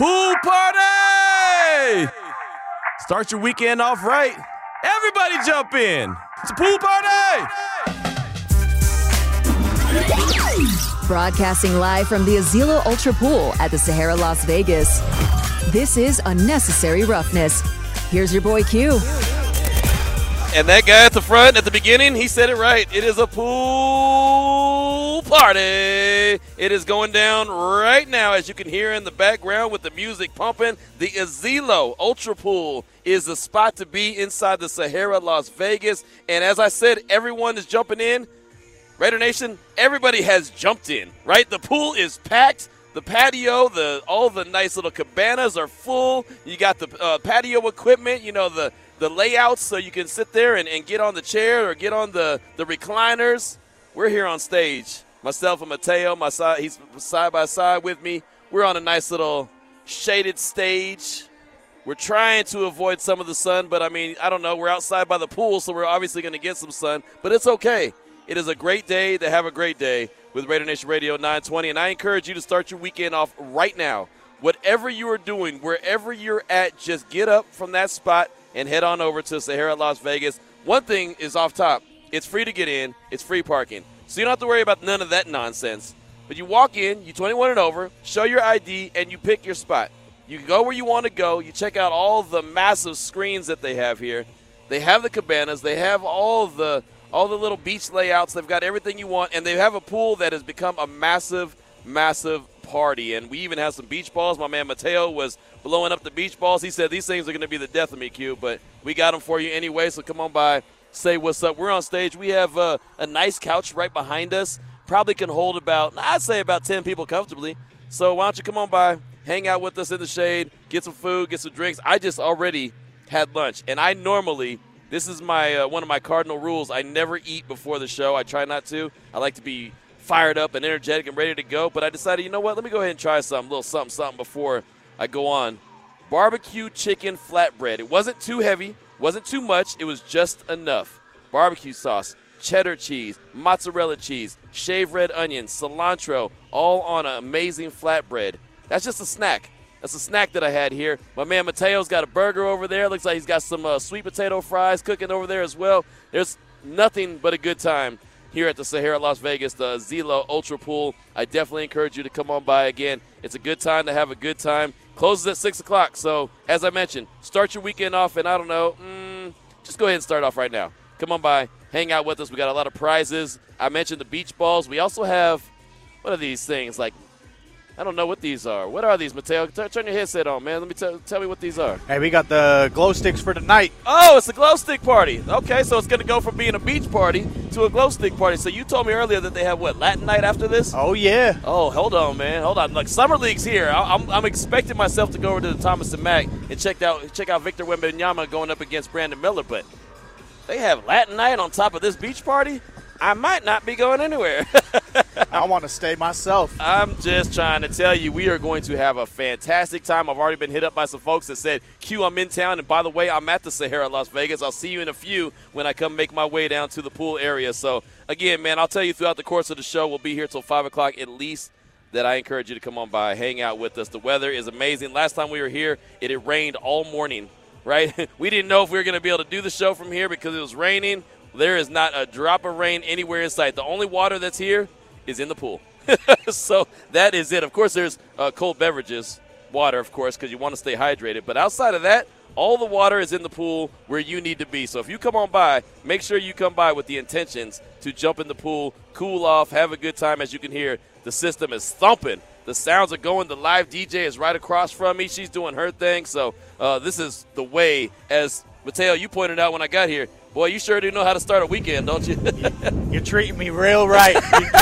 Pool party! Start your weekend off right. Everybody jump in. It's a pool party! Broadcasting live from the Azilo Ultra Pool at the Sahara Las Vegas. This is Unnecessary Roughness. Here's your boy Q. And that guy at the front at the beginning, he said it right. It is a pool party. It is going down right now, as you can hear in the background with the music pumping. The Azilo Ultra Pool is the spot to be inside the Sahara Las Vegas. And as I said, everyone is jumping in. Raider Nation, everybody has jumped in, right? The pool is packed. The patio, the all the nice little cabanas are full. You got the uh, patio equipment, you know, the the layouts so you can sit there and, and get on the chair or get on the, the recliners. We're here on stage. Myself and Mateo, my side, he's side by side with me. We're on a nice little shaded stage. We're trying to avoid some of the sun, but I mean, I don't know. We're outside by the pool, so we're obviously going to get some sun, but it's okay. It is a great day to have a great day with Raider Nation Radio 920, and I encourage you to start your weekend off right now. Whatever you are doing, wherever you're at, just get up from that spot and head on over to Sahara Las Vegas. One thing is off top it's free to get in, it's free parking. So you don't have to worry about none of that nonsense. But you walk in, you 21 and over, show your ID, and you pick your spot. You go where you want to go. You check out all the massive screens that they have here. They have the cabanas. They have all the all the little beach layouts. They've got everything you want, and they have a pool that has become a massive, massive party. And we even have some beach balls. My man Mateo was blowing up the beach balls. He said these things are going to be the death of me, Q, but we got them for you anyway. So come on by, say what's up. We're on stage. We have uh, a nice couch right behind us. Probably can hold about, I'd say about 10 people comfortably. So why don't you come on by, hang out with us in the shade, get some food, get some drinks. I just already had lunch, and I normally this is my uh, one of my cardinal rules. I never eat before the show. I try not to. I like to be fired up and energetic and ready to go. But I decided, you know what? Let me go ahead and try something, a little something, something before I go on. Barbecue chicken flatbread. It wasn't too heavy, wasn't too much. It was just enough. Barbecue sauce, cheddar cheese, mozzarella cheese, shaved red onion, cilantro, all on an amazing flatbread. That's just a snack. That's a snack that I had here. My man Mateo's got a burger over there. Looks like he's got some uh, sweet potato fries cooking over there as well. There's nothing but a good time here at the Sahara Las Vegas, the Azilo Ultra Pool. I definitely encourage you to come on by again. It's a good time to have a good time. Closes at 6 o'clock. So, as I mentioned, start your weekend off, and I don't know, mm, just go ahead and start off right now. Come on by, hang out with us. We got a lot of prizes. I mentioned the beach balls. We also have, what are these things? Like I don't know what these are. What are these, Mateo? T- turn your headset on, man. Let me t- tell me what these are. Hey, we got the glow sticks for tonight. Oh, it's a glow stick party. Okay, so it's going to go from being a beach party to a glow stick party. So you told me earlier that they have what Latin night after this? Oh yeah. Oh, hold on, man. Hold on. Like summer league's here. I- I'm, I'm expecting myself to go over to the Thomas and Mack and check out check out Victor Wembanyama going up against Brandon Miller, but they have Latin night on top of this beach party. I might not be going anywhere. I want to stay myself. I'm just trying to tell you, we are going to have a fantastic time. I've already been hit up by some folks that said, Q, I'm in town. And by the way, I'm at the Sahara Las Vegas. I'll see you in a few when I come make my way down to the pool area. So, again, man, I'll tell you throughout the course of the show, we'll be here till 5 o'clock at least. That I encourage you to come on by, hang out with us. The weather is amazing. Last time we were here, it had rained all morning, right? we didn't know if we were going to be able to do the show from here because it was raining. There is not a drop of rain anywhere in sight. The only water that's here is in the pool. so that is it. Of course, there's uh, cold beverages, water, of course, because you want to stay hydrated. But outside of that, all the water is in the pool where you need to be. So if you come on by, make sure you come by with the intentions to jump in the pool, cool off, have a good time. As you can hear, the system is thumping. The sounds are going. The live DJ is right across from me. She's doing her thing. So uh, this is the way, as Mateo, you pointed out when I got here, Boy, you sure do know how to start a weekend, don't you? You're treating me real right.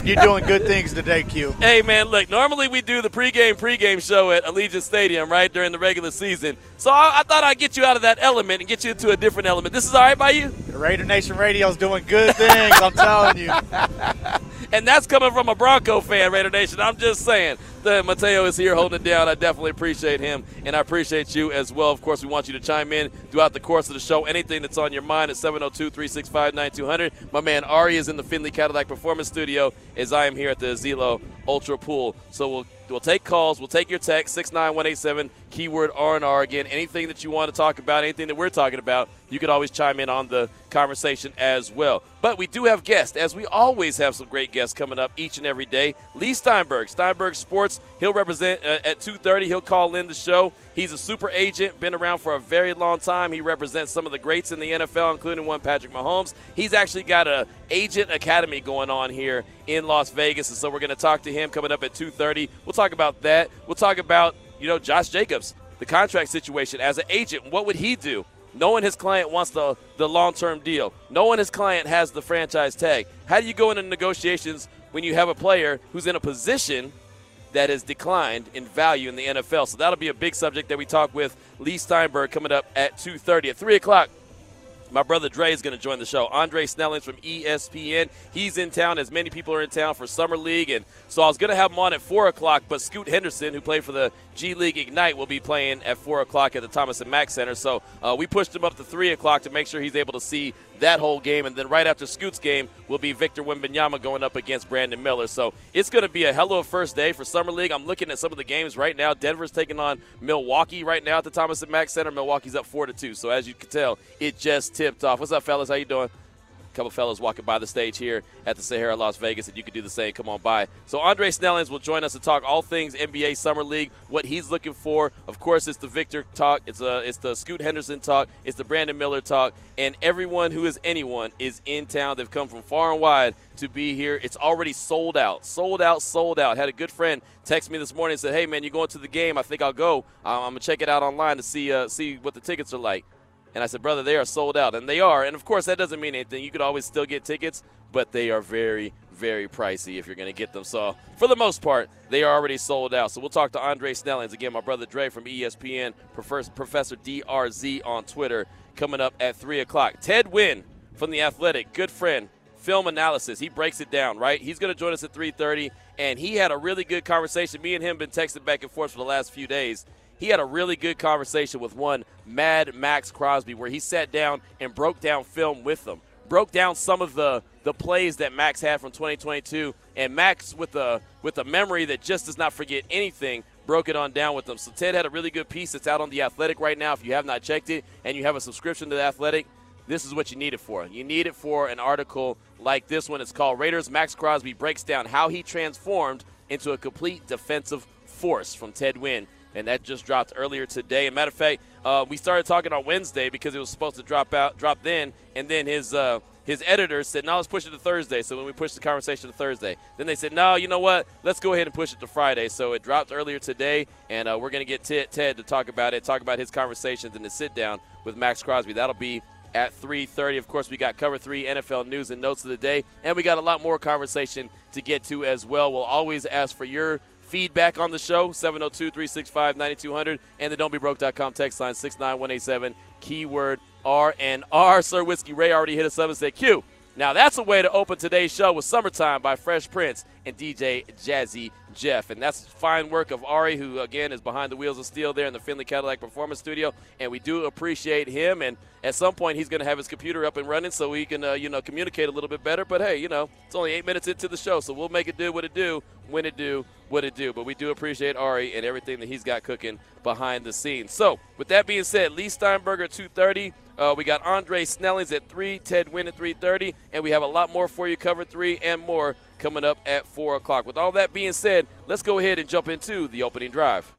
You're doing good things today, Q. Hey, man, look, normally we do the pregame, pregame show at Allegiant Stadium, right, during the regular season. So I, I, thought I'd get you out of that element and get you into a different element. This is all right by you? The Raider Nation Radio is doing good things, I'm telling you. and that's coming from a Bronco fan, Raider Nation. I'm just saying that Mateo is here holding it down. I definitely appreciate him, and I appreciate you as well. Of course, we want you to chime in throughout the course of the show. Anything that's on your mind at 702 365 9200. My man Ari is in the Finley Cadillac Performance Studio as I am here at the Azilo Ultra Pool. So we'll We'll take calls. We'll take your text, 69187, keyword R&R. Again, anything that you want to talk about, anything that we're talking about, you can always chime in on the conversation as well. But we do have guests, as we always have some great guests coming up each and every day. Leigh Steinberg, Steinberg Sports, he'll represent uh, at 2.30. He'll call in the show. He's a super agent, been around for a very long time. He represents some of the greats in the NFL, including one Patrick Mahomes. He's actually got a agent academy going on here in Las Vegas, and so we're going to talk to him coming up at 2.30. We'll talk about that. We'll talk about, you know, Josh Jacobs, the contract situation as an agent. What would he do? knowing his client wants the, the long term deal, knowing his client has the franchise tag. How do you go into negotiations when you have a player who's in a position that has declined in value in the NFL? So that'll be a big subject that we talk with Leigh Steinberg coming up at 2.30. At 3 o'clock, my brother Dre is going to join the show. Andre Snellings from ESPN. He's in town, as many people are in town for Summer League. And so I was going to have him on at 4 o'clock, but Scoot Henderson, who played for the G League Ignite, will be playing at 4 o'clock at the Thomas and Mack Center. So uh, we pushed him up to 3 o'clock to make sure he's able to see that whole game. And then right after Scoot's game will be Victor Wembanyama going up against Brandon Miller. So it's going to be a hell of a first day for Summer League. I'm looking at some of the games right now. Denver's taking on Milwaukee right now at the Thomas and Mack Center. Milwaukee's up 4 to 2. So as you can tell, it just tipped off. What's up, fellas? How you doing? Couple fellas walking by the stage here at the Sahara Las Vegas, and you can do the same. Come on by. So Andre Snellings will join us to talk all things NBA Summer League, what he's looking for. Of course, it's the Victor talk. It's uh, it's the Scoot Henderson talk. It's the Brandon Miller talk, and everyone who is anyone is in town. They've come from far and wide to be here. It's already sold out, sold out, sold out. Had a good friend text me this morning and said, "Hey man, you going to the game? I think I'll go. I'm gonna check it out online to see uh, see what the tickets are like." And I said, brother, they are sold out. And they are. And of course, that doesn't mean anything. You could always still get tickets, but they are very, very pricey if you're going to get them. So, for the most part, they are already sold out. So, we'll talk to Andre Snellings. Again, my brother Dre from ESPN, Professor DRZ on Twitter, coming up at 3 o'clock. Ted Nguyen from The Athletic, good friend, film analysis. He breaks it down, right? He's going to join us at 3.30, and he had a really good conversation. Me and him been texting back and forth for the last few days he had a really good conversation with one Mad Max Crosby where he sat down and broke down film with them, broke down some of the the plays that Max had from 2022, and Max with a with a memory that just does not forget anything broke it on down with them. So Ted had a really good piece that's out on the Athletic right now. If you have not checked it and you have a subscription to the Athletic, this is what you need it for. You need it for an article like this one. It's called Raiders Max Crosby breaks down how he transformed into a complete defensive force from Ted Nguyen and that just dropped earlier today. As a matter of fact, uh, we started talking on Wednesday because it was supposed to drop out, drop then, and then his uh, his editor said, "No, let's push it to Thursday." So when we pushed the conversation to Thursday, then they said, "No, you know what? Let's go ahead and push it to Friday." So it dropped earlier today, and uh, we're going to get Ted, Ted to talk about it, talk about his conversations, and the sit down with Max Crosby. That'll be at 3.30 of course we got cover 3 nfl news and notes of the day and we got a lot more conversation to get to as well we'll always ask for your feedback on the show, 702 365 9200, and the don'tbebroke.com text line 69187, keyword R and R. Sir Whiskey Ray already hit us up and said, Q. Now that's a way to open today's show with Summertime by Fresh Prince and DJ Jazzy Jeff. And that's fine work of Ari, who, again, is behind the wheels of steel there in the Finley Cadillac Performance Studio. And we do appreciate him. And at some point, he's going to have his computer up and running so he can, uh, you know, communicate a little bit better. But hey, you know, it's only eight minutes into the show, so we'll make it do what it do, when it do, what it do. But we do appreciate Ari and everything that he's got cooking behind the scenes. So, with that being said, Leigh Steinberger 230. Uh, we got Andre Snellings at 3, Ted Nguyen at 3.30, and we have a lot more for you, cover 3 and more coming up at 4 o'clock. With all that being said, let's go ahead and jump into the opening drive.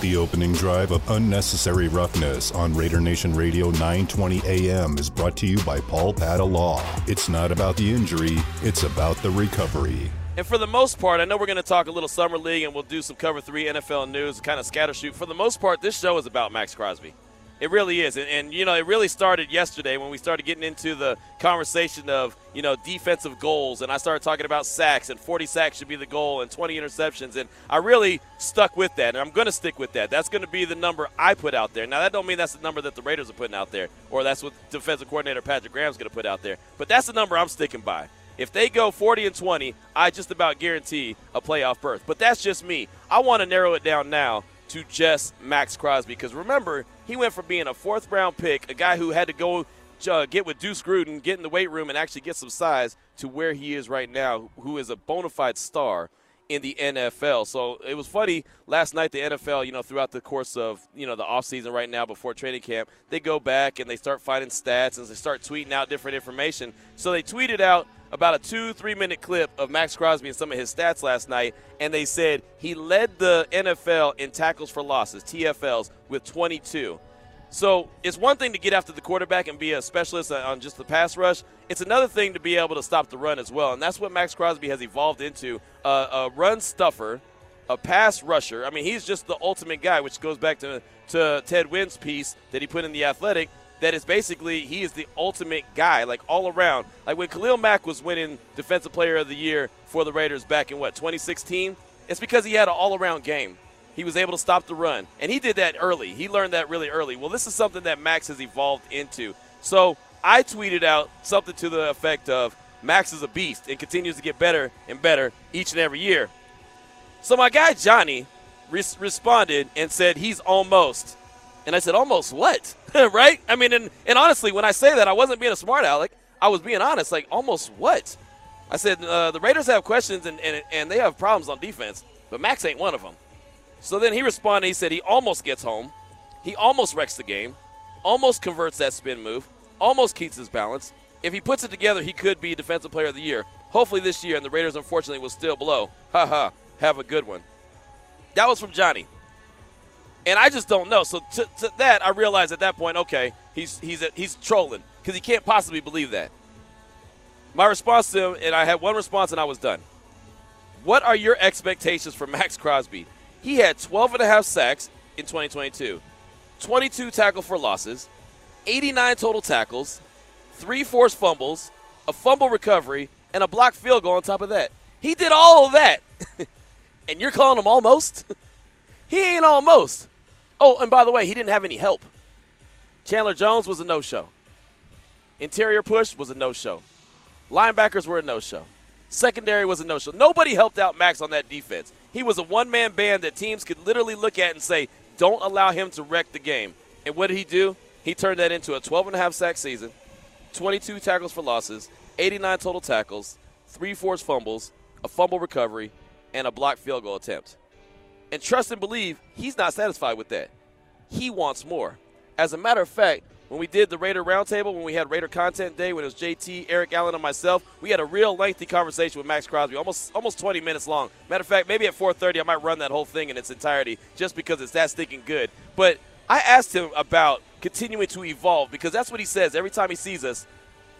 The opening drive of Unnecessary Roughness on Raider Nation Radio 920 AM is brought to you by Paul Padda Law. It's not about the injury, it's about the recovery. And for the most part, I know we're going to talk a little summer league and we'll do some cover three NFL news, kind of scatter shoot. For the most part, this show is about Max Crosby. It really is. And, and, you know, it really started yesterday when we started getting into the conversation of, you know, defensive goals. And I started talking about sacks, and 40 sacks should be the goal, and 20 interceptions. And I really stuck with that, and I'm going to stick with that. That's going to be the number I put out there. Now, that don't mean that's the number that the Raiders are putting out there, or that's what defensive coordinator Patrick Graham's going to put out there. But that's the number I'm sticking by. If they go 40 and 20, I just about guarantee a playoff berth. But that's just me. I want to narrow it down now to just Max Crosby. Because remember, he went from being a fourth round pick, a guy who had to go uh, get with Deuce Gruden, get in the weight room, and actually get some size to where he is right now, who is a bona fide star in the NFL. So it was funny last night. The NFL, you know, throughout the course of you know the offseason right now before training camp, they go back and they start finding stats and they start tweeting out different information. So they tweeted out about a two three minute clip of Max Crosby and some of his stats last night, and they said he led the NFL in tackles for losses (TFLs) with 22. So it's one thing to get after the quarterback and be a specialist on just the pass rush. It's another thing to be able to stop the run as well, and that's what Max Crosby has evolved into: uh, a run stuffer, a pass rusher. I mean, he's just the ultimate guy, which goes back to to Ted Nguyen's piece that he put in the Athletic. That is basically he is the ultimate guy, like all around. Like when Khalil Mack was winning Defensive Player of the Year for the Raiders back in what 2016, it's because he had an all-around game. He was able to stop the run, and he did that early. He learned that really early. Well, this is something that Max has evolved into. So I tweeted out something to the effect of Max is a beast and continues to get better and better each and every year. So my guy Johnny responded and said he's almost. And I said, almost what? right? I mean, and, and honestly, when I say that, I wasn't being a smart aleck. I was being honest. Like, almost what? I said, uh, the Raiders have questions and, and, and they have problems on defense, but Max ain't one of them. So then he responded. He said he almost gets home. He almost wrecks the game, almost converts that spin move, almost keeps his balance. If he puts it together, he could be Defensive Player of the Year. Hopefully this year, and the Raiders, unfortunately, will still blow. Ha ha. Have a good one. That was from Johnny. And I just don't know. So to, to that, I realized at that point, okay, he's he's a, he's trolling because he can't possibly believe that. My response to him, and I had one response, and I was done. What are your expectations for Max Crosby? He had 12 and a half sacks in 2022, 22 tackle for losses, 89 total tackles, three forced fumbles, a fumble recovery, and a blocked field goal on top of that. He did all of that. and you're calling him almost? he ain't almost. Oh, and by the way, he didn't have any help. Chandler Jones was a no show. Interior push was a no show. Linebackers were a no show. Secondary was a no show. Nobody helped out Max on that defense. He was a one man band that teams could literally look at and say, don't allow him to wreck the game. And what did he do? He turned that into a 12 and a half sack season, 22 tackles for losses, 89 total tackles, three forced fumbles, a fumble recovery, and a blocked field goal attempt. And trust and believe, he's not satisfied with that. He wants more. As a matter of fact, when we did the Raider Roundtable, when we had Raider Content Day, when it was JT, Eric Allen, and myself, we had a real lengthy conversation with Max Crosby, almost almost 20 minutes long. Matter of fact, maybe at 4:30 I might run that whole thing in its entirety, just because it's that stinking good. But I asked him about continuing to evolve because that's what he says every time he sees us.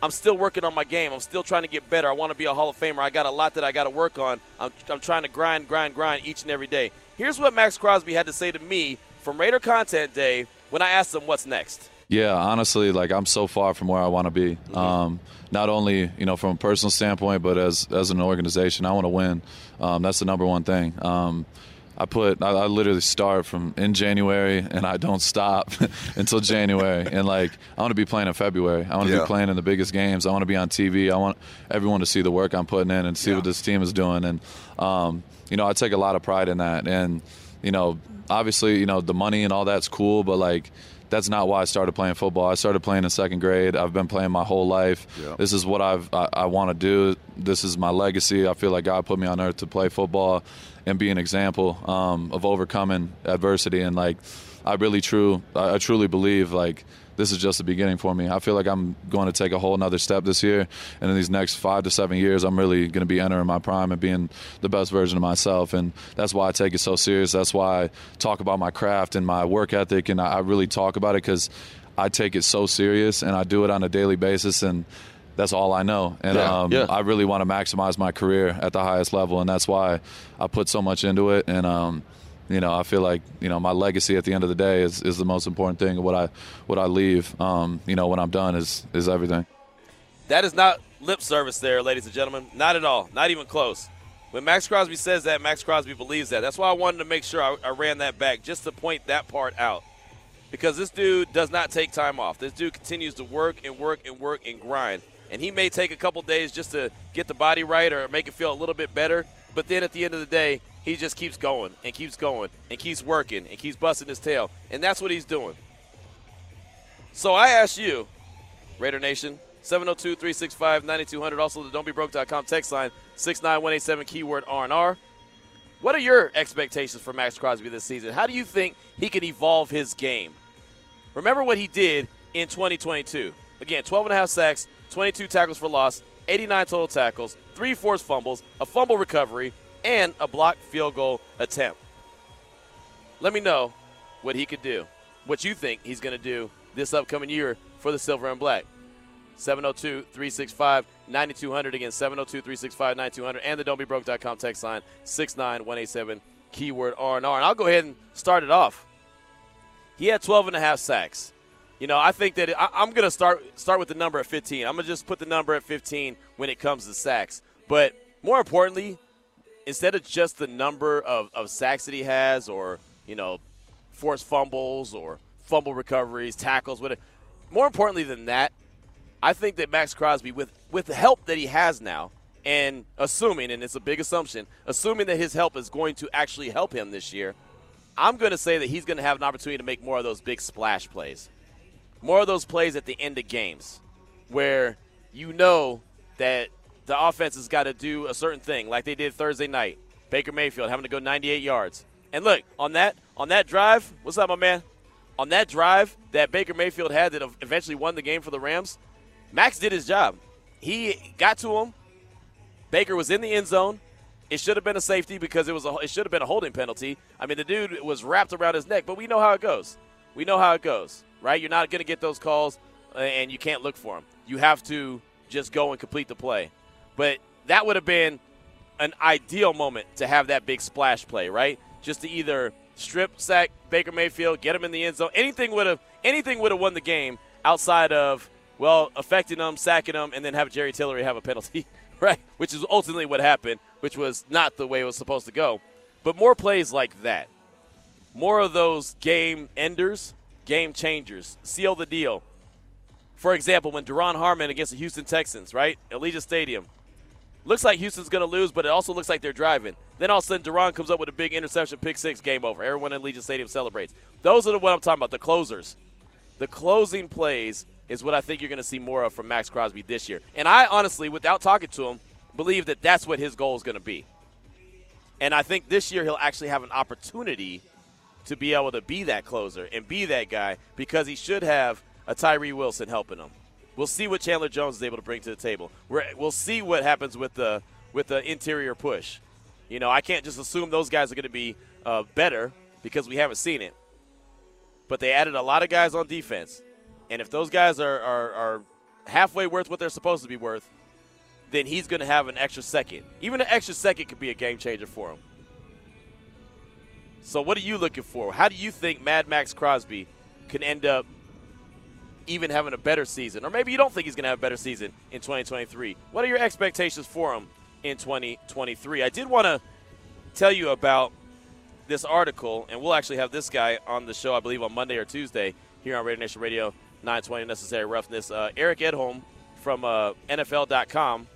I'm still working on my game. I'm still trying to get better. I want to be a Hall of Famer. I got a lot that I got to work on. I'm, I'm trying to grind, grind, grind each and every day. Here's what Max Crosby had to say to me from Raider Content Day when I asked him what's next. Yeah, honestly, like I'm so far from where I want to be. Mm-hmm. Um, not only you know from a personal standpoint, but as as an organization, I want to win. Um, that's the number one thing. Um, I put I, I, literally start from in January and I don't stop until January. and like I want to be playing in February. I want to yeah. be playing in the biggest games. I want to be on TV. I want everyone to see the work I'm putting in and see yeah. what this team is doing. And um, you know, I take a lot of pride in that. And you know, obviously, you know, the money and all that's cool, but like that's not why I started playing football. I started playing in second grade. I've been playing my whole life. Yeah. This is what I've I, I want to do. This is my legacy. I feel like God put me on earth to play football and be an example um, of overcoming adversity. And like, I really true I truly believe like this is just the beginning for me. I feel like I'm going to take a whole another step this year, and in these next five to seven years, I'm really going to be entering my prime and being the best version of myself. And that's why I take it so serious. That's why I talk about my craft and my work ethic, and I really talk about it because I take it so serious and I do it on a daily basis and that's all I know. And yeah, um, yeah. I really want to maximize my career at the highest level, and that's why I put so much into it. And um, you know, I feel like you know my legacy at the end of the day is, is the most important thing. What I what I leave, um, you know, when I'm done is is everything. That is not lip service, there, ladies and gentlemen. Not at all. Not even close. When Max Crosby says that, Max Crosby believes that. That's why I wanted to make sure I, I ran that back just to point that part out. Because this dude does not take time off. This dude continues to work and work and work and grind. And he may take a couple days just to get the body right or make it feel a little bit better. But then at the end of the day, he just keeps going and keeps going and keeps working and keeps busting his tail. And that's what he's doing. So I ask you, Raider Nation. 702 365 9200. Also, the don'tbebroke.com text line 69187 keyword R&R. What are your expectations for Max Crosby this season? How do you think he can evolve his game? Remember what he did in 2022. Again, 12 and a half sacks, 22 tackles for loss, 89 total tackles, three forced fumbles, a fumble recovery, and a blocked field goal attempt. Let me know what he could do, what you think he's going to do this upcoming year for the Silver and Black. 702 365 9200. Again, 702 365 9200. And the don'tbebroke.com text line 69187, keyword R&R. And I'll go ahead and start it off. He had 12 and a half sacks. You know, I think that I, am going to start start with the number at 15. I'm going to just put the number at 15 when it comes to sacks. But more importantly, instead of just the number of, of sacks that he has or, you know, forced fumbles or fumble recoveries, tackles, whatever, more importantly than that, I think that Max Crosby, with with the help that he has now, and assuming, and it's a big assumption, assuming that his help is going to actually help him this year, I'm going to say that he's going to have an opportunity to make more of those big splash plays, more of those plays at the end of games, where you know that the offense has got to do a certain thing, like they did Thursday night. Baker Mayfield having to go 98 yards, and look on that on that drive. What's up, my man? On that drive that Baker Mayfield had that eventually won the game for the Rams, Max did his job. He got to him. Baker was in the end zone. It should have been a safety because it was a, it should have been a holding penalty. I mean, the dude was wrapped around his neck, but we know how it goes. We know how it goes, right? You're not going to get those calls, uh, and you can't look for them. You have to just go and complete the play. But that would have been an ideal moment to have that big splash play, right? Just to either strip sack Baker Mayfield, get him in the end zone. Anything would have anything would have won the game outside of well, affecting them, sacking them, and then have Jerry Tillery have a penalty, right? Which is ultimately what happened, which was not the way it was supposed to go. But more plays like that, more of those game enders, game changers, seal the deal. For example, when Duron Harmon against the Houston Texans, right? Allegiant Stadium. Looks like Houston's going to lose, but it also looks like they're driving. Then all of a sudden, Duron comes up with a big interception, pick six, game over. Everyone in Allegiant Stadium celebrates. Those are the what I'm talking about, the closers. The closing plays is what I think you're going to see more of from Max Crosby this year. And I honestly, without talking to him, believe that that's what his goal is going to be. And I think this year he'll actually have an opportunity to be able to be that closer and be that guy because he should have a Tyree Wilson helping him. We'll see what Chandler Jones is able to bring to the table. we will see what happens with the with the interior push. You know, I can't just assume those guys are going to be uh, better because we haven't seen it. But they added a lot of guys on defense. And if those guys are, are, are halfway worth what they're supposed to be worth, then he's going to have an extra second. Even an extra second could be a game changer for him. So, what are you looking for? How do you think Mad Max Crosby can end up even having a better season? Or maybe you don't think he's going to have a better season in 2023. What are your expectations for him in 2023? I did want to tell you about this article, and we'll actually have this guy on the show, I believe, on Monday or Tuesday here on Raider Nation Radio 920 Necessary Roughness. Uh, Eric Edholm from uh, NFL.com,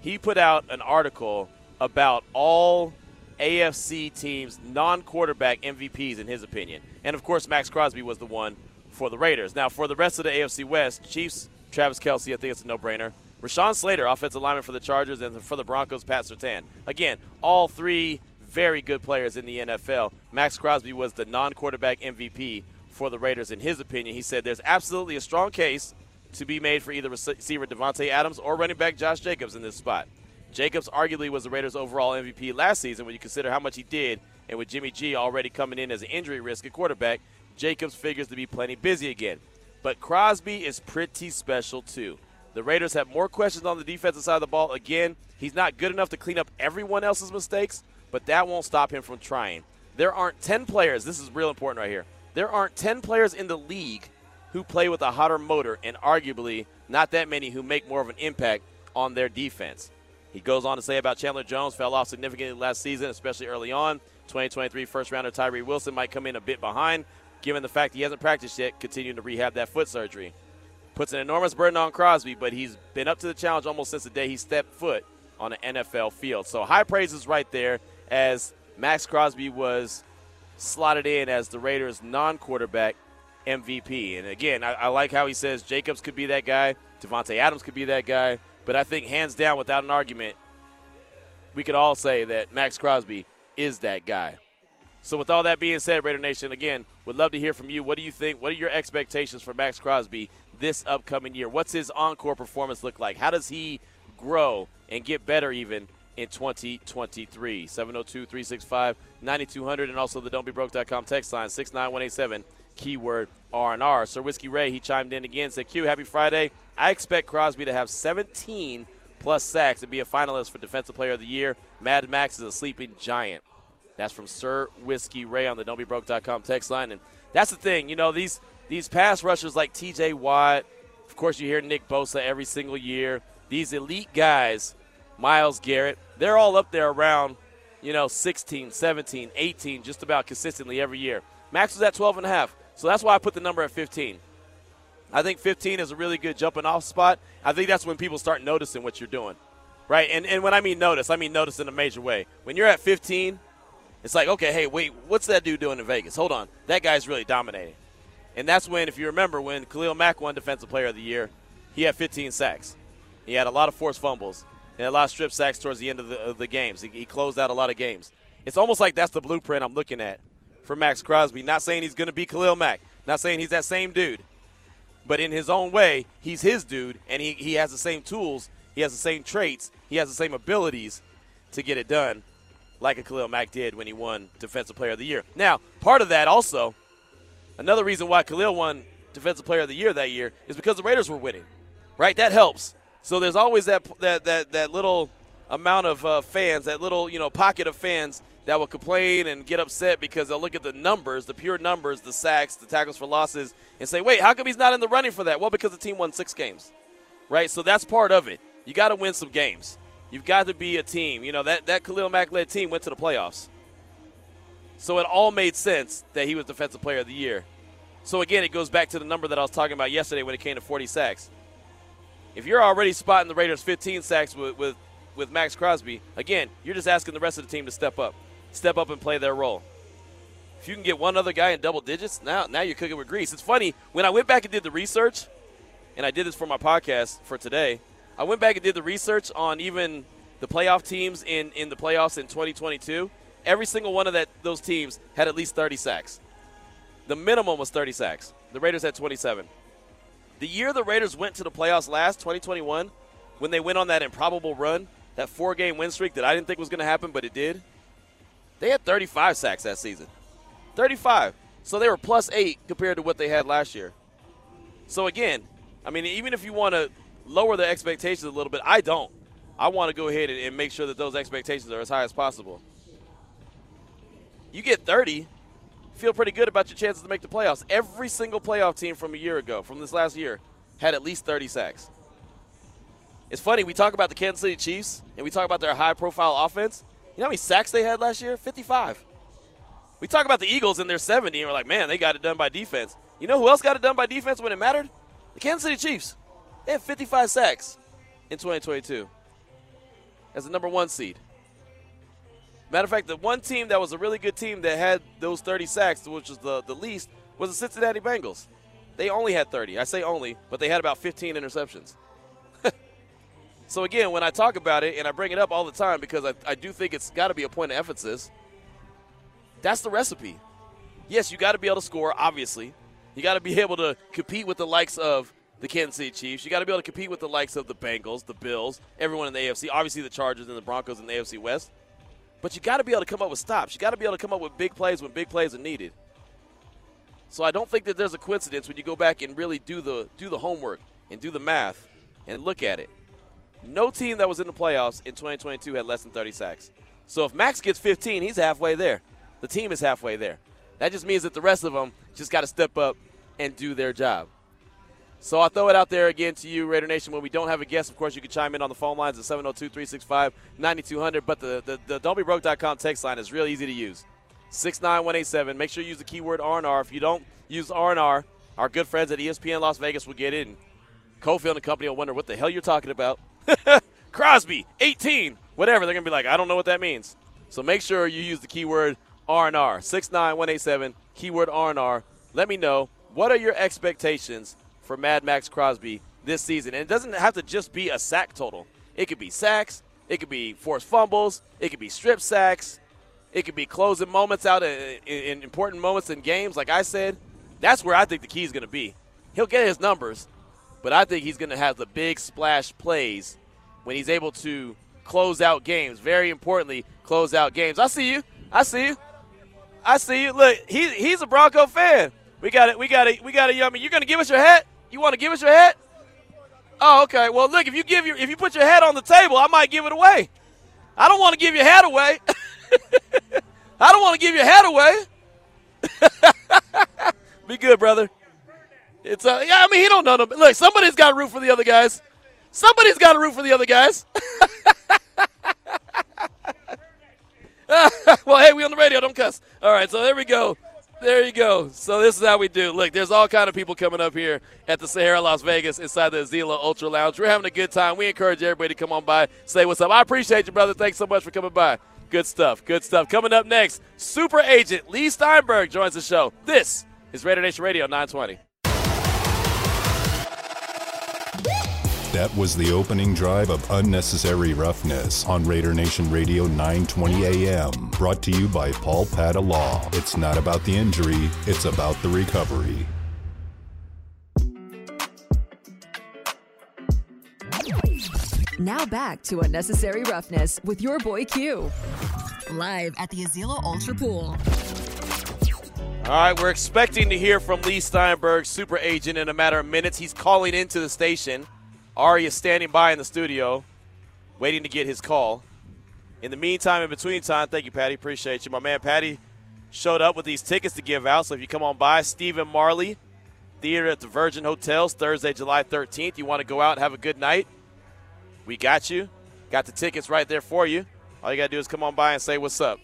he put out an article about all AFC teams' non quarterback MVPs, in his opinion. And of course, Max Crosby was the one for the Raiders. Now, for the rest of the AFC West, Chiefs, Travis Kelce, I think it's a no brainer. Rashawn Slater, offensive lineman for the Chargers, and for the Broncos, Pat Surtain. Again, all three very good players in the NFL. Max Crosby was the non quarterback MVP for the Raiders. In his opinion, he said there's absolutely a strong case to be made for either receiver Davante Adams or running back Josh Jacobs in this spot. Jacobs arguably was the Raiders' overall MVP last season when you consider how much he did, and with Jimmy G already coming in as an injury risk at quarterback, Jacobs figures to be plenty busy again. But Crosby is pretty special too. The Raiders have more questions on the defensive side of the ball. Again, he's not good enough to clean up everyone else's mistakes, but that won't stop him from trying. There aren't 10 players, this is real important right here. There aren't 10 players in the league who play with a hotter motor, and arguably not that many who make more of an impact on their defense. He goes on to say about Chandler Jones, fell off significantly last season, especially early on. 2023 first rounder Tyree Wilson might come in a bit behind, given the fact he hasn't practiced yet, continuing to rehab that foot surgery. Puts an enormous burden on Crosby, but he's been up to the challenge almost since the day he stepped foot on an NFL field. So high praises right there as Max Crosby was slotted in as the Raiders' non quarterback MVP. And again, I, I like how he says Jacobs could be that guy, Davante Adams could be that guy, but I think hands down, without an argument, we could all say that Max Crosby is that guy. So, with all that being said, Raider Nation, again, would love to hear from you. What do you think? What are your expectations for Max Crosby this upcoming year? What's his encore performance look like? How does he grow and get better even in 2023? 702 365 9200 and also the don'tbebroke.com text line 69187, keyword R&R. Sir Whiskey Ray, he chimed in again, said, Q, happy Friday. I expect Crosby to have 17 plus sacks and be a finalist for Defensive Player of the Year. Mad Max is a sleeping giant. That's from Sir Whiskey Ray on the don'tbebroke.com text line. And that's the thing, you know, these these pass rushers like TJ Watt, of course you hear Nick Bosa every single year. These elite guys, Myles Garrett, they're all up there around, you know, 16, 17, 18, just about consistently every year. Max was at 12 and a half. So that's why I put the number at 15. I think 15 is a really good jumping off spot. I think that's when people start noticing what you're doing. Right? And and when I mean notice, I mean notice in a major way. When you're at 15, it's like, okay, hey, wait, what's that dude doing in Vegas? Hold on. That guy's really dominating. And that's when, if you remember, when Khalil Mack won Defensive Player of the Year, he had 15 sacks. He had a lot of forced fumbles and a lot of strip sacks towards the end of the, of the games. He, he closed out a lot of games. It's almost like that's the blueprint I'm looking at for Max Crosby. Not saying he's going to be Khalil Mack, not saying he's that same dude, but in his own way, he's his dude, and he, he has the same tools, he has the same traits, he has the same abilities to get it done like a Khalil Mack did when he won Defensive Player of the Year. Now, part of that also, another reason why Khalil won Defensive Player of the Year that year is because the Raiders were winning, right? That helps. So there's always that that that, that little amount of uh, fans, that little you know pocket of fans that will complain and get upset because they'll look at the numbers, the pure numbers, the sacks, the tackles for losses, and say, wait, how come he's not in the running for that? Well, because the team won six games, right? So that's part of it. You got to win some games. You've got to be a team. You know, that, that Khalil Mack led team went to the playoffs. So it all made sense that he was Defensive Player of the Year. So again, it goes back to the number that I was talking about yesterday when it came to 40 sacks. If you're already spotting the Raiders 15 sacks with, with, with Max Crosby, again, you're just asking the rest of the team to step up, step up and play their role. If you can get one other guy in double digits, now now you're cooking with grease. It's funny when I went back and did the research, and I did this for my podcast for today. I went back and did the research on even the playoff teams in, in the playoffs in 2022. Every single one of that those teams had at least 30 sacks. The minimum was 30 sacks. The Raiders had 27. The year the Raiders went to the playoffs last, 2021, when they went on that improbable run, that four game win streak that I didn't think was going to happen, but it did, they had 35 sacks that season. 35. So they were plus eight compared to what they had last year. So again, I mean, even if you want to lower the expectations a little bit. I don't. I want to go ahead and, and make sure that those expectations are as high as possible. You get 30, feel pretty good about your chances to make the playoffs. Every single playoff team from a year ago, from this last year, had at least 30 sacks. It's funny, we talk about the Kansas City Chiefs and we talk about their high profile offense. You know how many sacks they had last year? 55. We talk about the Eagles and their 70 and we're like, man, they got it done by defense. You know who else got it done by defense when it mattered? The Kansas City Chiefs. They have 55 sacks in 2022 as the number one seed. Matter of fact, the one team that was a really good team that had those 30 sacks, which was the, the least, was the Cincinnati Bengals. They only had 30. I say only, but they had about 15 interceptions. so, again, when I talk about it, and I bring it up all the time because I, I do think it's got to be a point of emphasis, that's the recipe. Yes, you got to be able to score, obviously. You got to be able to compete with the likes of the Kansas City Chiefs. You got to be able to compete with the likes of the Bengals, the Bills, everyone in the AFC. Obviously, the Chargers and the Broncos in the AFC West. But you got to be able to come up with stops. You got to be able to come up with big plays when big plays are needed. So I don't think that there's a coincidence when you go back and really do the do the homework and do the math and look at it. No team that was in the playoffs in 2022 had less than 30 sacks. So if Max gets 15, he's halfway there. The team is halfway there. That just means that the rest of them just got to step up and do their job. So I'll throw it out there again to you, Raider Nation. When we don't have a guest, of course, you can chime in on the phone lines at 702 365 9200. But the, the, the don'tbebroke.com text line is real easy to use 69187. Make sure you use the keyword R&R. If you don't use R&R, our good friends at ESPN Las Vegas will get in. Cofield and company will wonder what the hell you're talking about. Crosby, 18, whatever. They're going to be like, I don't know what that means. So make sure you use the keyword R&R. 69187, keyword R&R. Let me know What are your expectations for Mad Max Crosby this season? And it doesn't have to just be a sack total. It could be sacks. It could be forced fumbles. It could be strip sacks. It could be closing moments out in, in important moments in games. Like I said, that's where I think the key is going to be. He'll get his numbers, but I think he's going to have the big splash plays when he's able to close out games. Very importantly, close out games. I see you. I see you. I see you. Look, he, he's a Bronco fan. We got it. We got it. We got it. Mean, you're going to give us your hat? You want to give us your hat? Oh, okay. Well, look, if you give your if you put your hat on the table, I might give it away. I don't want to give your hat away. I don't want to give your hat away. Be good, brother. It's uh, yeah. I mean, he don't know them. Look, somebody's got to root for the other guys. Somebody's got to root for the other guys. well, hey, we on the radio. Don't cuss. All right, so there we go. There you go. So this is how we do. Look, there's all kind of people coming up here at the Sahara Las Vegas inside the Azilo Ultra Lounge. We're having a good time. We encourage everybody to come on by, say what's up. I appreciate you, brother. Thanks so much for coming by. Good stuff. Good stuff. Coming up next, super agent Leigh Steinberg joins the show. This is Raider Nation Radio 920. That was the opening drive of Unnecessary Roughness on Raider Nation Radio 920 AM. Brought to you by Paul Padda Law. It's not about the injury, it's about the recovery. Now back to Unnecessary Roughness with your boy Q. Live at the Azilo Ultra Pool. All right, we're expecting to hear from Leigh Steinberg, super agent, in a matter of minutes. He's calling into the station. Ari is standing by in the studio, waiting to get his call. In the meantime, in between time, thank you, Patty. Appreciate you. My man Patty showed up with these tickets to give out. So if you come on by, Stephen Marley, Theater at the Virgin Hotels, Thursday, July 13th. You want to go out and have a good night? We got you. Got the tickets right there for you. All you got to do is come on by and say what's up.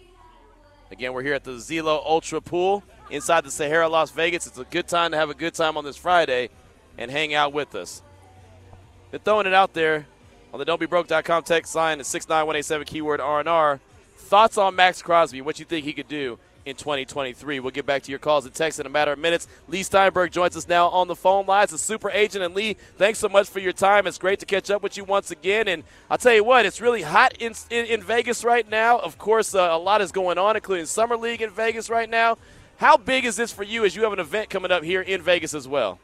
Again, we're here at the Azilo Ultra Pool inside the Sahara Las Vegas. It's a good time to have a good time on this Friday and hang out with us. Been throwing it out there on the don'tbebroke.com text line at 69187 keyword R&R. Thoughts on Max Crosby, what you think he could do in 2023. We'll get back to your calls and texts in a matter of minutes. Leigh Steinberg joins us now on the phone lines, a super agent. And Leigh, thanks so much for your time. It's great to catch up with you once again. And I'll tell you what, it's really hot in, in, in Vegas right now. Of course, uh, a lot is going on, including Summer League in Vegas right now. How big is this for you as you have an event coming up here in Vegas as well?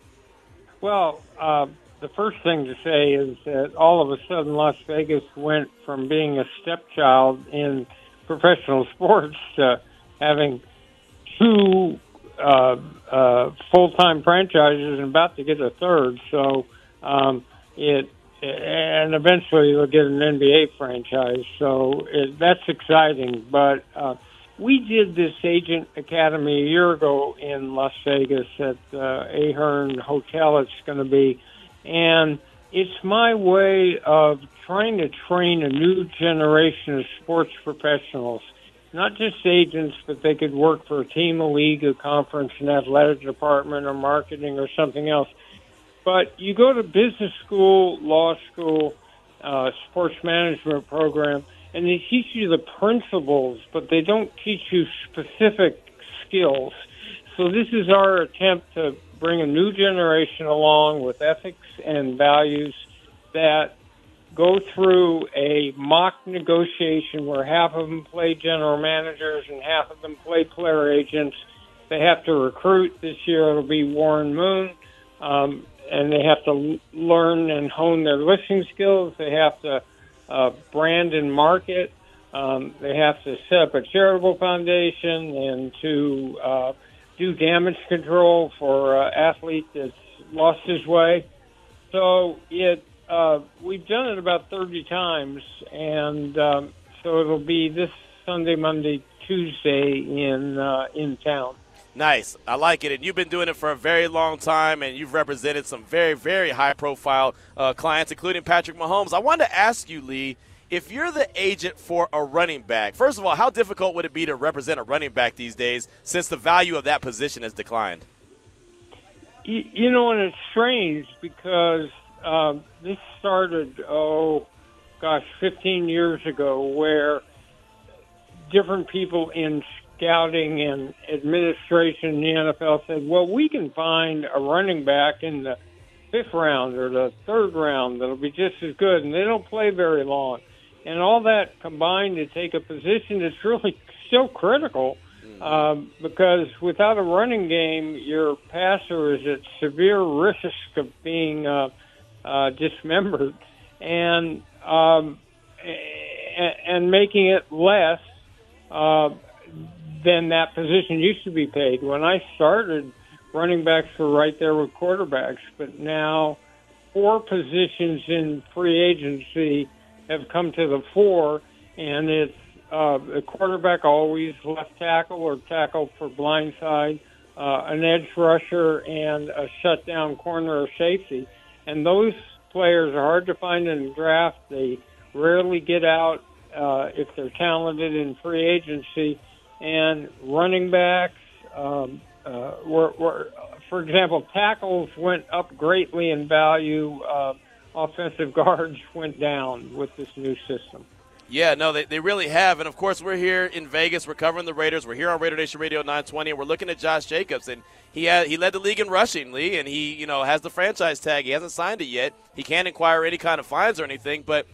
Well, uh, the first thing to say is that all of a sudden Las Vegas went from being a stepchild in professional sports to having two uh, uh, full-time franchises and about to get a third. So um, it and eventually they'll get an NBA franchise. So it, that's exciting. But uh, we did this agent academy a year ago in Las Vegas at the Ahern Hotel. It's going to be, and it's my way of trying to train a new generation of sports professionals not just agents, but they could work for a team, a league, a conference, an athletic department, or marketing, or something else. But you go to business school, law school, uh, sports management program, and they teach you the principles, but they don't teach you specific skills. So this is our attempt to bring a new generation along with ethics and values that go through a mock negotiation where half of them play general managers and half of them play player agents. They have to recruit this year. It'll be Warren Moon, um, and they have to learn and hone their listening skills. They have to uh, brand and market. Um, they have to set up a charitable foundation and to uh, do damage control for uh, athlete that's lost his way. So it uh, we've done it about 30 times, and um, so it'll be this Sunday, Monday, Tuesday in uh, in town. Nice. I like it. And you've been doing it for a very long time, and you've represented some very, very high profile uh, clients, including Patrick Mahomes. I wanted to ask you, Leigh, if you're the agent for a running back, first of all, how difficult would it be to represent a running back these days since the value of that position has declined? You, you know, and it's strange because um, this started, oh, gosh, 15 years ago, where different people in scouting and administration in the NFL said, well, we can find a running back in the fifth round or the third round that'll be just as good, and they don't play very long. And all that combined to take a position that's really so critical um, because without a running game, your passer is at severe risk of being uh, uh, dismembered and um, and making it less uh, than that position used to be paid. When I started, running backs were right there with quarterbacks, but now four positions in free agency have come to the fore, and it's uh, quarterback always left tackle or tackle for blindside, uh, an edge rusher, and a shutdown corner or safety. And those players are hard to find in the draft. They rarely get out uh, if they're talented in free agency. And running backs, um, uh, were, were, for example, tackles went up greatly in value. Uh, offensive guards went down with this new system. Yeah, no, they, they really have. And of course, we're here in Vegas. We're covering the Raiders. We're here on Raider Nation Radio 920, and we're looking at Josh Jacobs. And he had, he led the league in rushing, Leigh, and he you know has the franchise tag. He hasn't signed it yet. He can't inquire any kind of fines or anything. But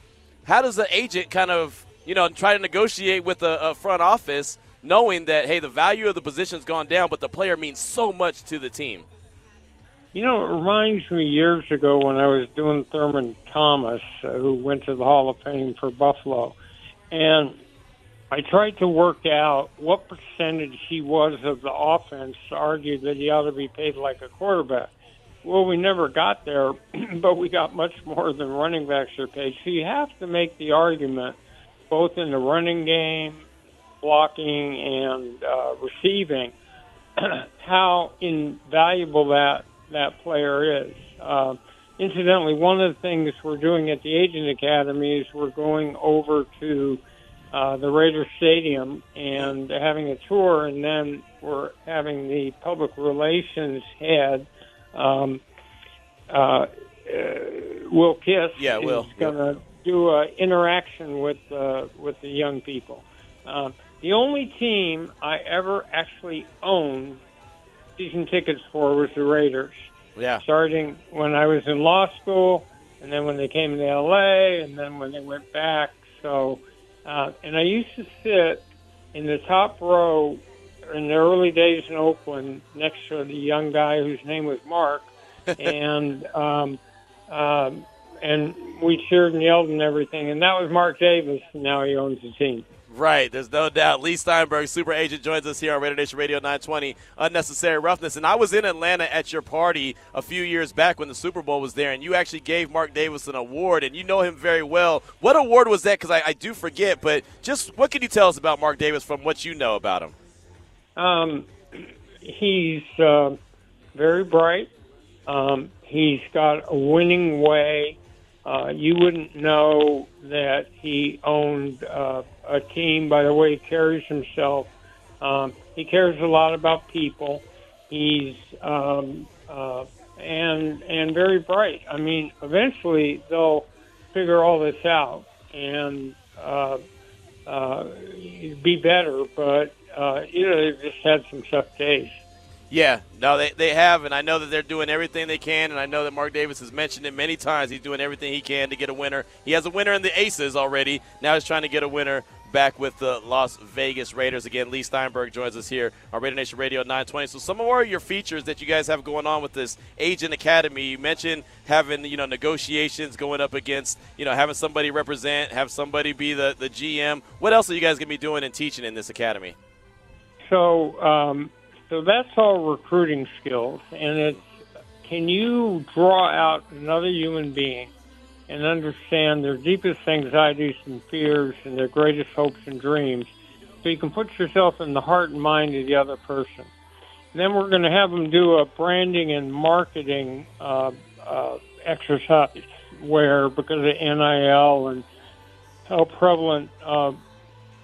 how does the agent kind of you know try to negotiate with a, a front office, knowing that hey, the value of the position's gone down, but the player means so much to the team? You know, it reminds me years ago when I was doing Thurman Thomas, uh, who went to the Hall of Fame for Buffalo and I tried to work out what percentage he was of the offense to argue that he ought to be paid like a quarterback. Well, we never got there, but we got much more than running backs are paid. So you have to make the argument, both in the running game, blocking, and uh, receiving, how invaluable that that player is. Uh, Incidentally, one of the things we're doing at the Agent Academy is we're going over to uh, the Raider Stadium and having a tour, and then we're having the public relations head, um, uh, uh, Will Kiss. Yeah, Will. going to yep. do an interaction with uh, with the young people. Uh, the only team I ever actually owned season tickets for was the Raiders. Yeah. Starting when I was in law school, and then when they came to L.A., and then when they went back. So, uh, and I used to sit in the top row in the early days in Oakland next to the young guy whose name was Mark, and um, um, and we cheered and yelled and everything. And that was Mark Davis. Now he owns the team. Right, there's no doubt. Leigh Steinberg, super agent, joins us here on Raider Nation Radio 920. Unnecessary roughness, and I was in Atlanta at your party a few years back when the Super Bowl was there, and you actually gave Mark Davis an award, and you know him very well. What award was that? Because I, I, do forget, but just what can you tell us about Mark Davis from what you know about him? Um, he's uh, very bright. Um, he's got a winning way. Uh, you wouldn't know that he owned uh, a team by the way he carries himself. Um, he cares a lot about people. He's um, uh, and and very bright. I mean, eventually they'll figure all this out and uh, uh, be better. But uh, you know, they've just had some tough days. Yeah, no, they, they have, and I know that they're doing everything they can, and I know that Mark Davis has mentioned it many times. He's doing everything he can to get a winner. He has a winner in the Aces already. Now he's trying to get a winner back with the Las Vegas Raiders. Again, Leigh Steinberg joins us here on Raider Nation Radio 920. So some more of your features that you guys have going on with this Agent Academy. You mentioned having, you know, negotiations going up against, you know, having somebody represent, have somebody be the, the GM. What else are you guys going to be doing and teaching in this academy? So um, so that's all recruiting skills, and it's can you draw out another human being and understand their deepest anxieties and fears and their greatest hopes and dreams, so you can put yourself in the heart and mind of the other person. And then we're going to have them do a branding and marketing uh, uh, exercise where, because of NIL and how prevalent uh,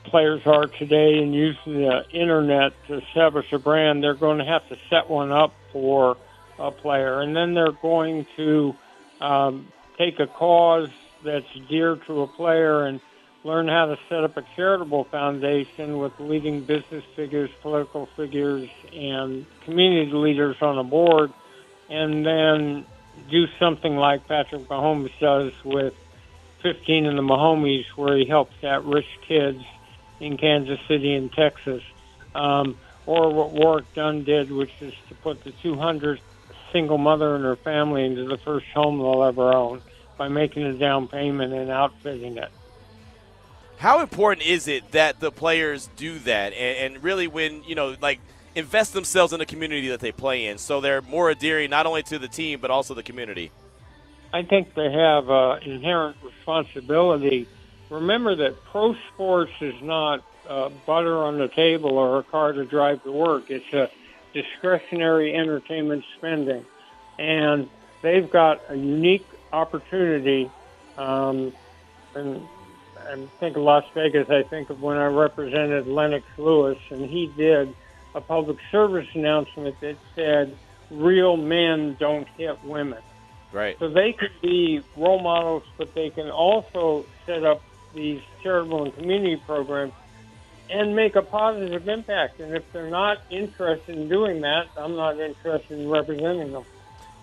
players are today and using the internet to establish a brand, they're going to have to set one up for a player, and then they're going to um, take a cause that's dear to a player and learn how to set up a charitable foundation with leading business figures, political figures, and community leaders on the board, and then do something like Patrick Mahomes does with 15 and the Mahomies, where he helps at-risk kids in Kansas City and Texas, um, or what Warrick Dunn did, which is to put the 200th single mother and her family into the first home they'll ever own by making a down payment and outfitting it. How important is it that the players do that, and, and really when you know, like, invest themselves in the community that they play in, so they're more adhering not only to the team but also the community? I think they have uh, inherent responsibility. Remember that pro sports is not uh, butter on the table or a car to drive to work. It's a discretionary entertainment spending, and they've got a unique opportunity. Um, and I think of Las Vegas. I think of when I represented Lennox Lewis, and he did a public service announcement that said, "Real men don't hit women." Right. So they could be role models, but they can also set up these charitable and community programs and make a positive impact. And if they're not interested in doing that, I'm not interested in representing them.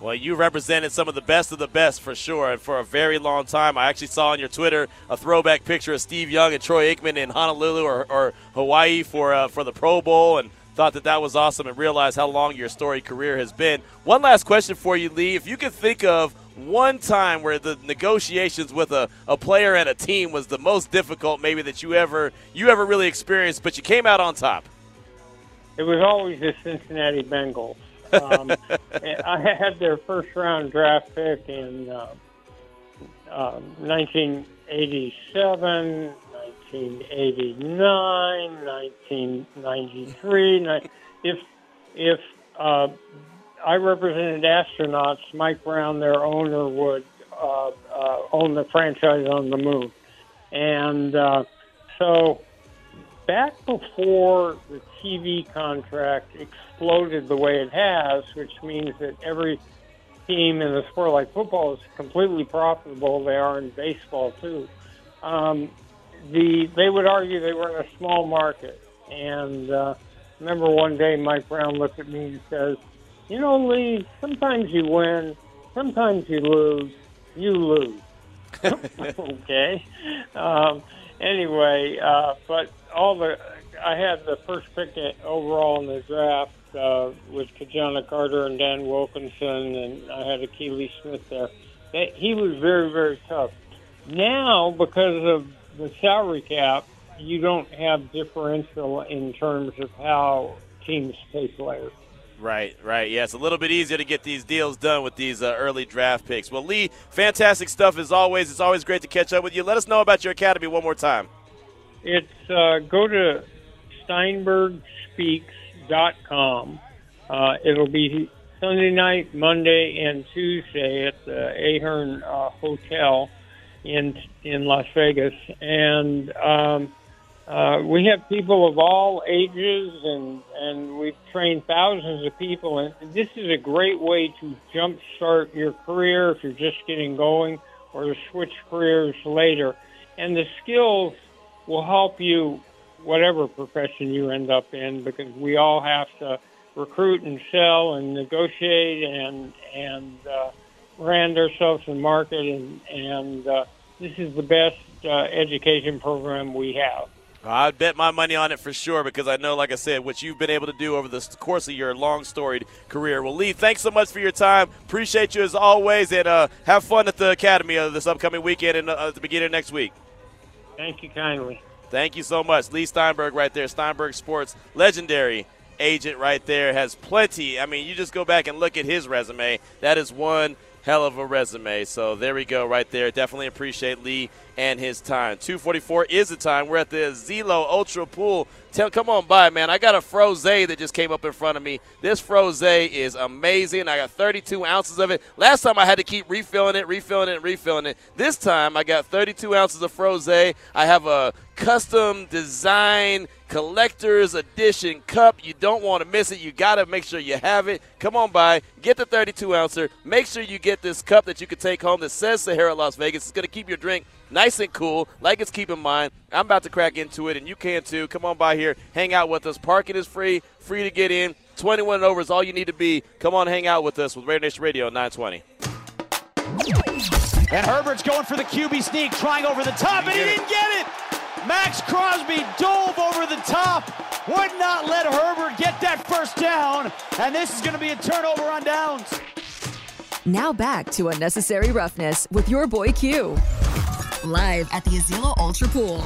Well, you represented some of the best of the best for sure, and for a very long time. I actually saw on your Twitter a throwback picture of Steve Young and Troy Aikman in Honolulu or, or Hawaii for uh, for the Pro Bowl, and thought that that was awesome, and realized how long your story career has been. One last question for you, Leigh. If you could think of one time where the negotiations with a, a player and a team was the most difficult, maybe that you ever you ever really experienced, but you came out on top. It was always the Cincinnati Bengals. Um, I had their first round draft pick in uh, uh, 1987, 1989, 1993. If if uh, I represented astronauts, Mike Brown, their owner, would uh, uh, own the franchise on the moon, and uh, so back before the TV contract exploded the way it has, which means that every team in a sport like football is completely profitable. They are in baseball too. Um, the they would argue they were in a small market, and uh, remember one day Mike Brown looked at me and says, "You know, Leigh, sometimes you win, sometimes you lose. You lose." okay. Um, anyway, uh, but all the I had the first pick overall in the draft uh, with Ki-Jana Carter and Dan Wilkinson, and I had Akili Smith there. They, he was very, very tough. Now, because of the salary cap, you don't have differential in terms of how teams pay players. Right, right. Yeah, it's a little bit easier to get these deals done with these uh, early draft picks. Well, Leigh, fantastic stuff as always. It's always great to catch up with you. Let us know about your academy one more time. It's uh, go to steinbergspeaks.com. Uh, it'll be Sunday night, Monday, and Tuesday at the Ahern uh, Hotel in in Las Vegas, and um, uh, we have people of all ages, and and we've trained thousands of people, and this is a great way to jumpstart your career if you're just getting going, or to switch careers later, and the skills will help you whatever profession you end up in because we all have to recruit and sell and negotiate and and uh, brand ourselves and market and and uh, this is the best uh, education program we have. I'd bet my money on it for sure because I know, like I said, what you've been able to do over the course of your long storied career. Well, Leigh, thanks so much for your time. Appreciate you as always, and uh, have fun at the Academy uh, this upcoming weekend and uh, at the beginning of next week. Thank you kindly. Thank you so much. Leigh Steinberg right there, Steinberg Sports, legendary agent right there, has plenty. I mean, you just go back and look at his resume. That is one hell of a resume. So there we go, right there. Definitely appreciate Leigh and his time. 244 is the time. We're at the Azilo Ultra Pool. Tell, come on by, man. I got a frosé that just came up in front of me. This frosé is amazing. I got 32 ounces of it. Last time I had to keep refilling it, refilling it, refilling it. This time I got 32 ounces of frosé. I have a custom design collector's edition cup. You don't want to miss it. You got to make sure you have it. Come on by, get the 32 ouncer. Make sure you get this cup that you can take home that says Sahara Las Vegas. It's going to keep your drink nice and cool, like it's keeping mine. I'm about to crack into it, and you can too. Come on by here, hang out with us. Parking is free, free to get in. 21 and over is all you need to be. Come on, hang out with us with Raider Nation Radio 920. And Herbert's going for the QB sneak, trying over the top, and he didn't get it. Maxx Crosby dove over the top, would not let Herbert get that first down, and this is going to be a turnover on downs. Now back to Unnecessary Roughness with your boy Q. Live at the Azilo Ultra Pool.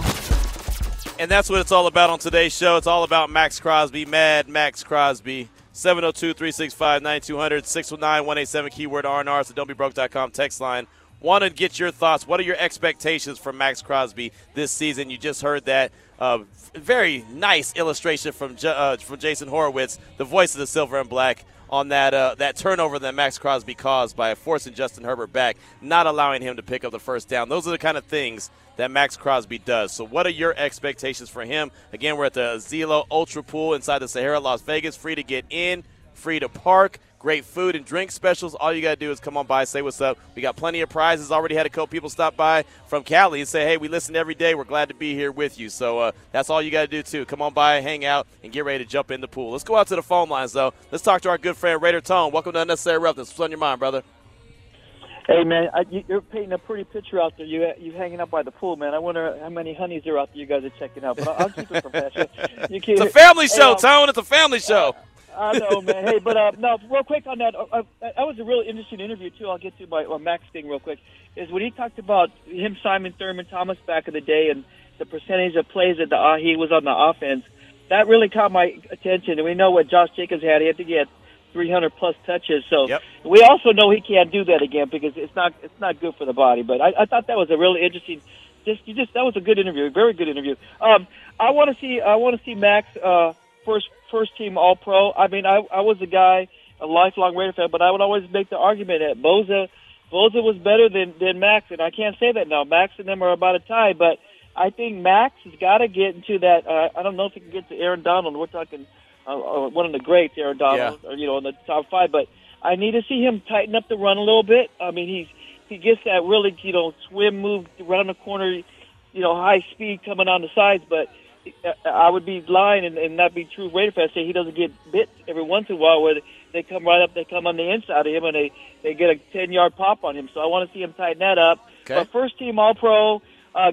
And that's what it's all about on today's show. It's all about Maxx Crosby, Mad Maxx Crosby. 702 365 9200 619 187 keyword RNR. So don't be broke.com text line. Want to get your thoughts. What are your expectations for Maxx Crosby this season? You just heard that uh, very nice illustration from uh, from Jason Horowitz, the voice of the Silver and Black, on that uh, that turnover that Maxx Crosby caused by forcing Justin Herbert back, not allowing him to pick up the first down. Those are the kind of things that Maxx Crosby does. So, what are your expectations for him? Again, we're at the Azilo Ultra Pool inside the Sahara, Las Vegas. Free to get in, free to park great food and drink specials. All you got to do is come on by, say what's up. We got plenty of prizes. Already had a couple people stop by from Cali and say, hey, we listen every day. We're glad to be here with you. So uh, that's all you got to do, too. Come on by, hang out, and get ready to jump in the pool. Let's go out to the phone lines, though. Let's talk to our good friend, Raider Tone. Welcome to Unnecessary Roughness. What's on your mind, brother? Hey man, I, you, you're painting a pretty picture out there. You you hanging out by the pool, man. I wonder how many honeys are out there you guys are checking out. But I'll, I'll keep it professional. You keep, it's a family show, hey, um, Tone. It's a family show. I know, man. Hey, but uh, no, real quick on that. Uh, that was a really interesting interview too. I'll get to my uh, Maxx thing real quick. Is when he talked about him, Simon Thurman Thomas back in the day, and the percentage of plays that the uh, he was on the offense. That really caught my attention. And we know what Josh Jacobs had. He had to get 300 plus touches. So yep. we also know he can't do that again because it's not it's not good for the body. But I, I thought that was a really interesting. Just you just that was a good interview, very good interview. Um, I want to see I want to see Maxx uh, first first team All Pro. I mean, I I was a guy, a lifelong Raider fan, but I would always make the argument that Bosa Bosa was better than than Maxx, and I can't say that now. Maxx and them are about a tie, but I think Maxx has got to get into that. Uh, I don't know if he can get to Aaron Donald. We're talking uh, uh, one of the greats, Aaron Donald, yeah. or you know, in the top five. But I need to see him tighten up the run a little bit. I mean, he's he gets that really you know swim move, on the corner, you know, high speed coming on the sides, but I would be lying and, and not be true Raider fan say he doesn't get bit every once in a while where they come right up, they come on the inside of him and they they get a ten yard pop on him. So I want to see him tighten that up. Okay. But first team All Pro, uh,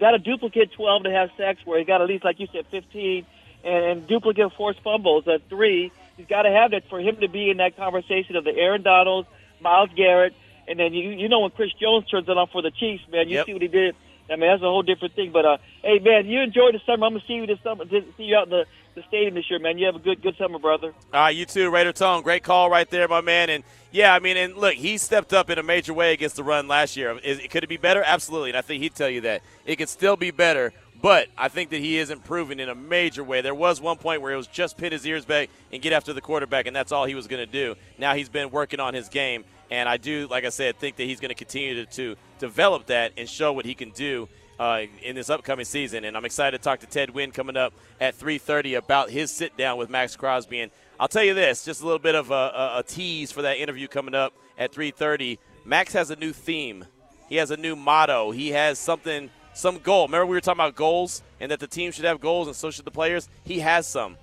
got a duplicate twelve to have sacks where he got at least like you said fifteen and, and duplicate forced fumbles at three. He's got to have that for him to be in that conversation of the Aaron Donalds, Myles Garrett, and then you you know when Chris Jones turns it on for the Chiefs, man, you Yep. see what he did. I mean that's a whole different thing. But uh, hey man, you enjoy the summer. I'm gonna see you this summer. See you out in the, the stadium this year, man. You have a good good summer, brother. All right, you too, Raider Tone. Great call right there, my man. And yeah, I mean, and look, he stepped up in a major way against the run last year. Is, could it be better? Absolutely. And I think he'd tell you that it could still be better. But I think that he is improving in a major way. There was one point where it was just pin his ears back and get after the quarterback, and that's all he was going to do. Now he's been working on his game, and I do, like I said, think that he's going to continue to, develop that and show what he can do uh, in this upcoming season. And I'm excited to talk to Ted Wynn coming up at 3:30 about his sit down with Maxx Crosby. And I'll tell you this, just a little bit of a, a, a tease for that interview coming up at 3:30. Maxx has a new theme. He has a new motto. He has something, some goal. Remember we were talking about goals and that the team should have goals and so should the players. He has some,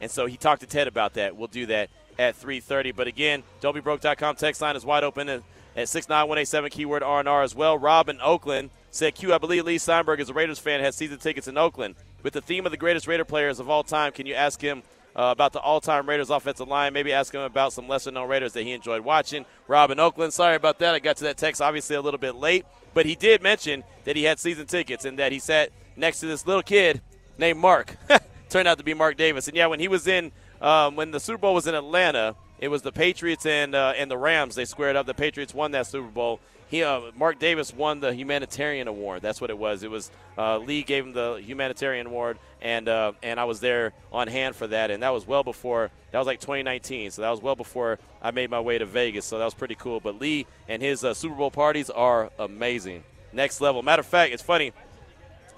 and so he talked to Ted about that. We'll do that at 3:30. But again, don'tbebroke.com text line is wide open at, at 69187 keyword R&R as well. Rob in Oakland said, Q, I believe Leigh Steinberg is a Raiders fan, has season tickets in Oakland. With the theme of the greatest Raider players of all time, can you ask him uh, about the all-time Raiders offensive line? Maybe ask him about some lesser-known Raiders that he enjoyed watching. Rob in Oakland, sorry about that. I got to that text obviously a little bit late, but he did mention that he had season tickets and that he sat next to this little kid named Mark. Turned out to be Mark Davis. And yeah, when he was in, um, when the Super Bowl was in Atlanta, it was the Patriots and uh, and the Rams. They squared up. The Patriots won that Super Bowl. He, uh, Mark Davis won the humanitarian award. That's what it was. It was uh, Leigh gave him the humanitarian award, and uh, and I was there on hand for that. And that was well before. That was like 2019. So that was well before I made my way to Vegas. So that was pretty cool. But Leigh and his uh, Super Bowl parties are amazing, next level. Matter of fact, it's funny.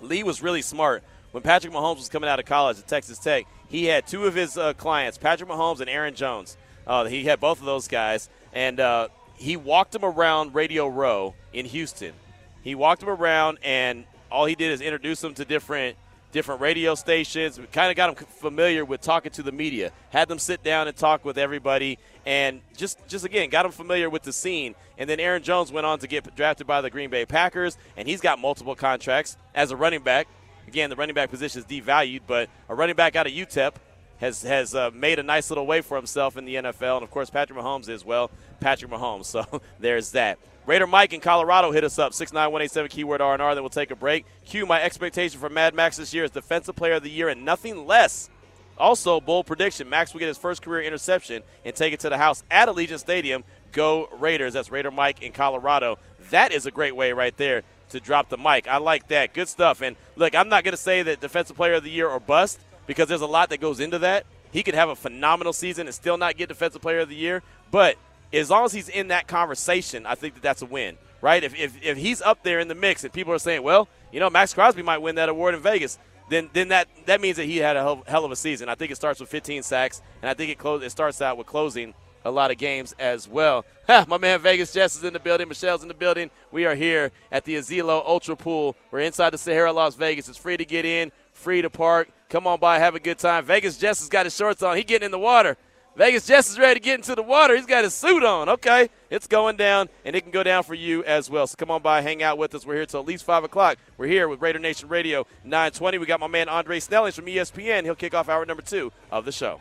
Leigh was really smart. When Patrick Mahomes was coming out of college at Texas Tech, he had two of his uh, clients, Patrick Mahomes and Aaron Jones. Uh, he had both of those guys, and uh, he walked them around Radio Row in Houston. He walked them around, and all he did is introduce them to different different radio stations. Kind of got them familiar with talking to the media. Had them sit down and talk with everybody, and just just again got them familiar with the scene. And then Aaron Jones went on to get drafted by the Green Bay Packers, and he's got multiple contracts as a running back. Again, the running back position is devalued, but a running back out of UTEP has has uh, made a nice little way for himself in the NFL, and of course Patrick Mahomes is well Patrick Mahomes. So there's that. Raider Mike in Colorado hit us up, 69187 keyword R&R. Then we'll take a break. Q, my expectation for Mad Maxx this year is Defensive Player of the Year and nothing less. Also, bold prediction, Maxx will get his first career interception and take it to the house at Allegiant Stadium. Go Raiders. That's Raider Mike in Colorado. That is a great way right there to drop the mic. I like that. Good stuff. And look, I'm not going to say that Defensive Player of the Year or bust because there's a lot that goes into that. He could have a phenomenal season and still not get Defensive Player of the Year, but as long as he's in that conversation, I think that that's a win, right? If, if, if he's up there in the mix and people are saying, well, you know, Maxx Crosby might win that award in Vegas, then then that, that means that he had a hell, of a season. I think it starts with 15 sacks, and I think it, close, it starts out with closing a lot of games as well. Ha, my man Vegas Jess is in the building. Michelle's in the building. We are here at the Azilo Ultra Pool. We're inside the Sahara Las Vegas. It's free to get in, free to park. Come on by, have a good time. Vegas Jess has got his shorts on. He getting in the water. Vegas Jess is ready to get into the water. He's got his suit on. Okay, it's going down, and it can go down for you as well. So come on by, hang out with us. We're here till at least 5 o'clock. We're here with Raider Nation Radio 920. We got my man Andre Snellings from ESPN. He'll kick off hour number two of the show.